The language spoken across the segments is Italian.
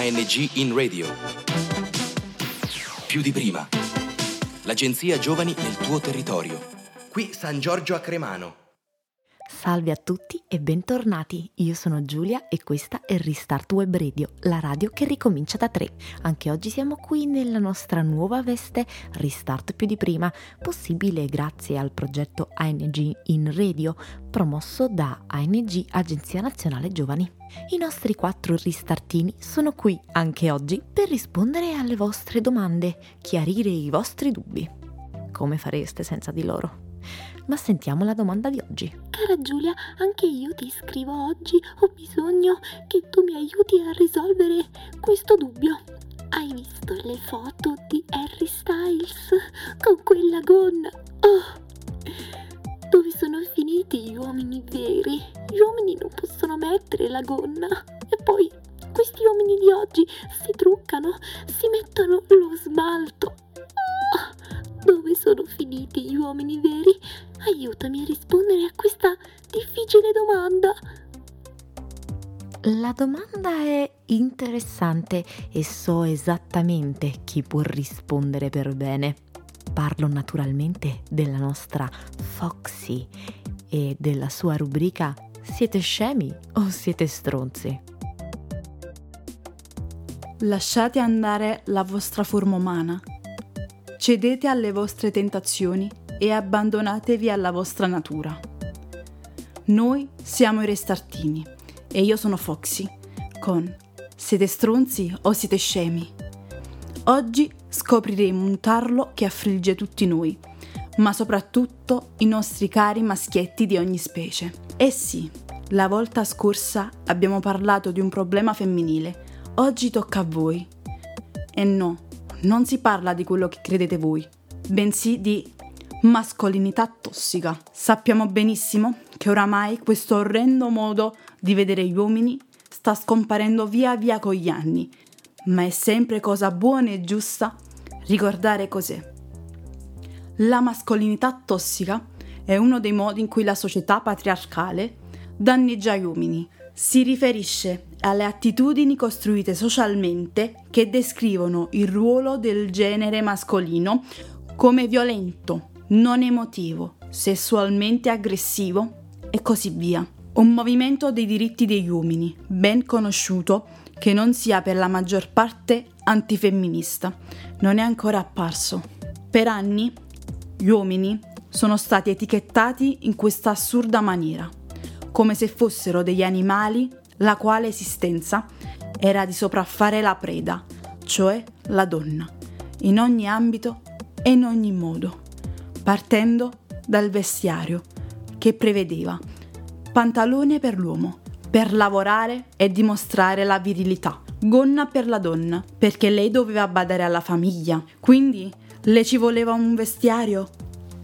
ANG in radio. Più di prima. L'agenzia Giovani nel tuo territorio. Qui San Giorgio a Cremano. Salve a tutti e bentornati. Io sono Giulia e questa è Restart Web Radio, la radio che ricomincia da tre. Anche oggi siamo qui nella nostra nuova veste Restart più di prima, possibile grazie al progetto ANG in Radio, promosso da ANG Agenzia Nazionale Giovani. I nostri quattro ristartini sono qui anche oggi per rispondere alle vostre domande, chiarire i vostri dubbi. Come fareste senza di loro? Ma sentiamo la domanda di oggi. Cara Giulia, anche io ti scrivo oggi. Ho bisogno che tu mi aiuti a risolvere questo dubbio. Hai visto le foto di Harry Styles con quella gonna? Oh, dove sono finiti gli uomini veri? Gli uomini non possono mettere la gonna. E poi questi uomini di oggi si truccano, si mettono lo smalto. Oh, dove sono finiti gli uomini veri? Aiutami a rispondere a questa difficile domanda. La domanda è interessante e so esattamente chi può rispondere per bene. Parlo naturalmente della nostra Foxy e della sua rubrica Siete scemi o siete stronzi? Lasciate andare la vostra forma umana. Cedete alle vostre tentazioni e abbandonatevi alla vostra natura. Noi siamo i restartini e io sono Foxy con Siete stronzi o siete scemi? Oggi scopriremo un tarlo che affligge tutti noi, ma soprattutto i nostri cari maschietti di ogni specie. Eh sì, la volta scorsa abbiamo parlato di un problema femminile, oggi tocca a voi. E no, non si parla di quello che credete voi, bensì di mascolinità tossica. Sappiamo benissimo che oramai questo orrendo modo di vedere gli uomini sta scomparendo via via con gli anni, ma è sempre cosa buona e giusta ricordare cos'è. La mascolinità tossica è uno dei modi in cui la società patriarcale danneggia gli uomini. Si riferisce alle attitudini costruite socialmente che descrivono il ruolo del genere mascolino come violento, non emotivo, sessualmente aggressivo e così via. Un movimento dei diritti degli uomini, ben conosciuto, che non sia per la maggior parte antifemminista, non è ancora apparso. Per anni gli uomini sono stati etichettati in questa assurda maniera, come se fossero degli animali la quale esistenza era di sopraffare la preda, cioè la donna, in ogni ambito e in ogni modo partendo dal vestiario che prevedeva pantalone per l'uomo, per lavorare e dimostrare la virilità, gonna per la donna, perché lei doveva badare alla famiglia, quindi le ci voleva un vestiario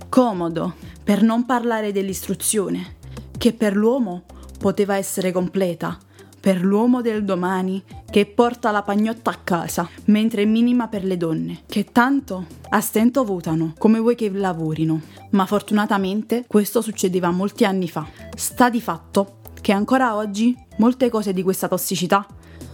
comodo, per non parlare dell'istruzione, che per l'uomo poteva essere completa, per l'uomo del domani che porta la pagnotta a casa, mentre è minima per le donne, che tanto a stento votano come vuoi che lavorino. Ma fortunatamente questo succedeva molti anni fa. Sta di fatto che ancora oggi molte cose di questa tossicità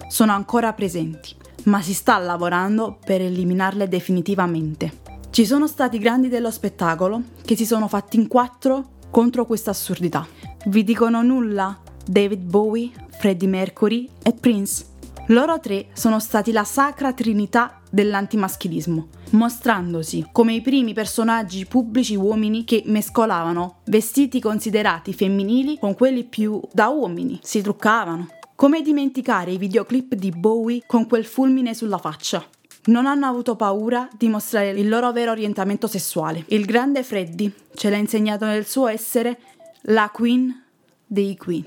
sono ancora presenti, ma si sta lavorando per eliminarle definitivamente. Ci sono stati grandi dello spettacolo che si sono fatti in quattro contro questa assurdità. Vi dicono nulla David Bowie, Freddie Mercury e Prince. Loro tre sono stati la sacra trinità dell'antimaschilismo, mostrandosi come i primi personaggi pubblici uomini che mescolavano vestiti considerati femminili con quelli più da uomini, si truccavano. Come dimenticare i videoclip di Bowie con quel fulmine sulla faccia? Non hanno avuto paura di mostrare il loro vero orientamento sessuale. Il grande Freddie ce l'ha insegnato nel suo essere la queen dei queen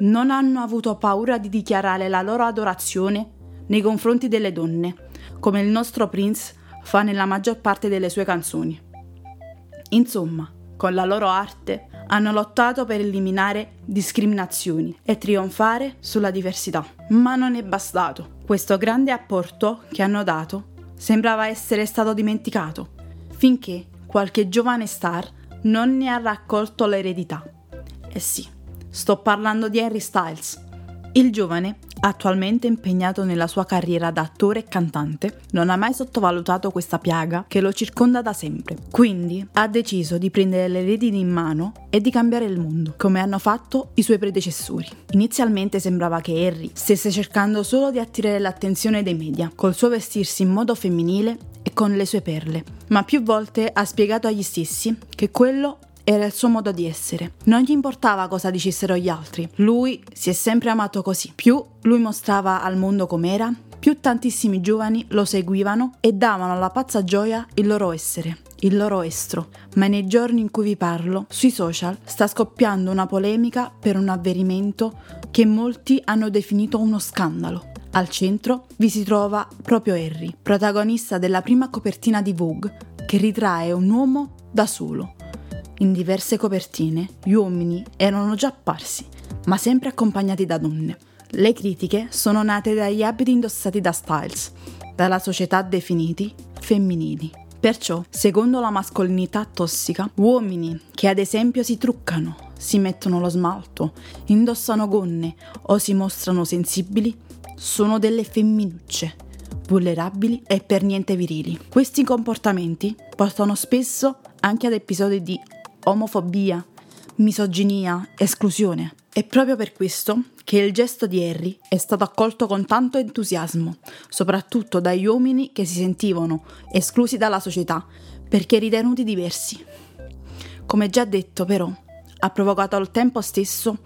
non hanno avuto paura di dichiarare la loro adorazione nei confronti delle donne, come il nostro Prince fa nella maggior parte delle sue canzoni. Insomma, con la loro arte hanno lottato per eliminare discriminazioni e trionfare sulla diversità. Ma non è bastato. Questo grande apporto che hanno dato sembrava essere stato dimenticato, finché qualche giovane star non ne ha raccolto l'eredità. Eh sì, Sto parlando di Harry Styles. Il giovane attualmente impegnato nella sua carriera da attore e cantante, non ha mai sottovalutato questa piaga che lo circonda da sempre. Quindi ha deciso di prendere le redini in mano e di cambiare il mondo, come hanno fatto i suoi predecessori. Inizialmente sembrava che Harry stesse cercando solo di attirare l'attenzione dei media, col suo vestirsi in modo femminile e con le sue perle, ma più volte ha spiegato agli stessi che quello era il suo modo di essere. Non gli importava cosa dicessero gli altri, lui si è sempre amato così. Più lui mostrava al mondo com'era, più tantissimi giovani lo seguivano e davano alla pazza gioia il loro essere, il loro estro. Ma nei giorni in cui vi parlo, sui social sta scoppiando una polemica per un avverimento che molti hanno definito uno scandalo. Al centro vi si trova proprio Harry, protagonista della prima copertina di Vogue, che ritrae un uomo da solo. In diverse copertine gli uomini erano già apparsi, ma sempre accompagnati da donne. Le critiche sono nate dagli abiti indossati da Styles, dalla società definiti femminili. Perciò, secondo la mascolinità tossica, uomini che ad esempio si truccano, si mettono lo smalto, indossano gonne o si mostrano sensibili, sono delle femminucce, vulnerabili e per niente virili. Questi comportamenti portano spesso anche ad episodi di omofobia, misoginia, esclusione. È proprio per questo che il gesto di Harry è stato accolto con tanto entusiasmo, soprattutto dagli uomini che si sentivano esclusi dalla società perché ritenuti diversi. Come già detto, però, ha provocato al tempo stesso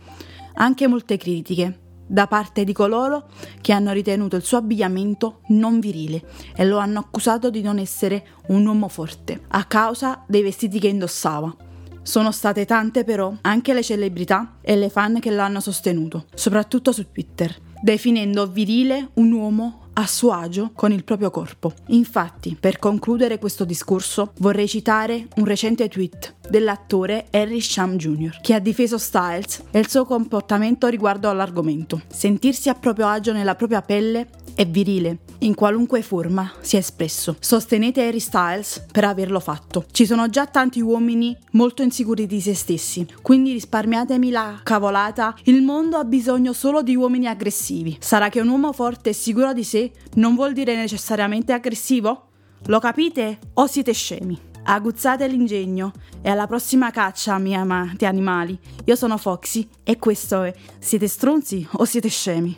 anche molte critiche da parte di coloro che hanno ritenuto il suo abbigliamento non virile e lo hanno accusato di non essere un uomo forte a causa dei vestiti che indossava. Sono state tante però anche le celebrità e le fan che l'hanno sostenuto, soprattutto su Twitter, definendo virile un uomo a suo agio con il proprio corpo. Infatti, per concludere questo discorso, vorrei citare un recente tweet dell'attore Harry Sham Jr., che ha difeso Styles e il suo comportamento riguardo all'argomento. Sentirsi a proprio agio nella propria pelle è virile, in qualunque forma si è espresso. Sostenete Harry Styles per averlo fatto. Ci sono già tanti uomini molto insicuri di se stessi, quindi risparmiatemi la cavolata. Il mondo ha bisogno solo di uomini aggressivi. Sarà che un uomo forte e sicuro di sé non vuol dire necessariamente aggressivo? Lo capite o siete scemi? Aguzzate l'ingegno e alla prossima caccia, miei amati animali. Io sono Foxy e questo è Siete stronzi o siete scemi?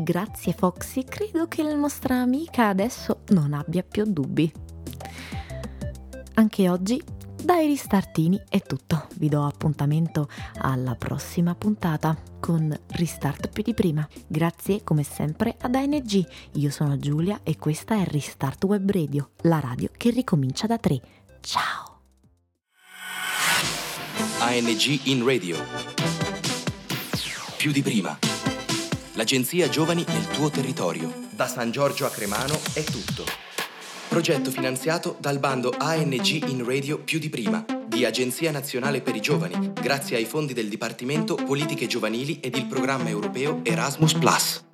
Grazie Foxy, credo che la nostra amica adesso non abbia più dubbi. Anche oggi dai Ristartini è tutto. Vi do appuntamento alla prossima puntata con Restart più di prima. Grazie come sempre ad ANG. Io sono Giulia e questa è Restart Web Radio, la radio che ricomincia da 3. Ciao! ANG in radio. Più di prima. L'agenzia Giovani nel tuo territorio. Da San Giorgio a Cremano è tutto. Progetto finanziato dal bando ANG in Radio più di prima di Agenzia Nazionale per i Giovani, grazie ai fondi del Dipartimento Politiche Giovanili ed il programma europeo Erasmus ⁇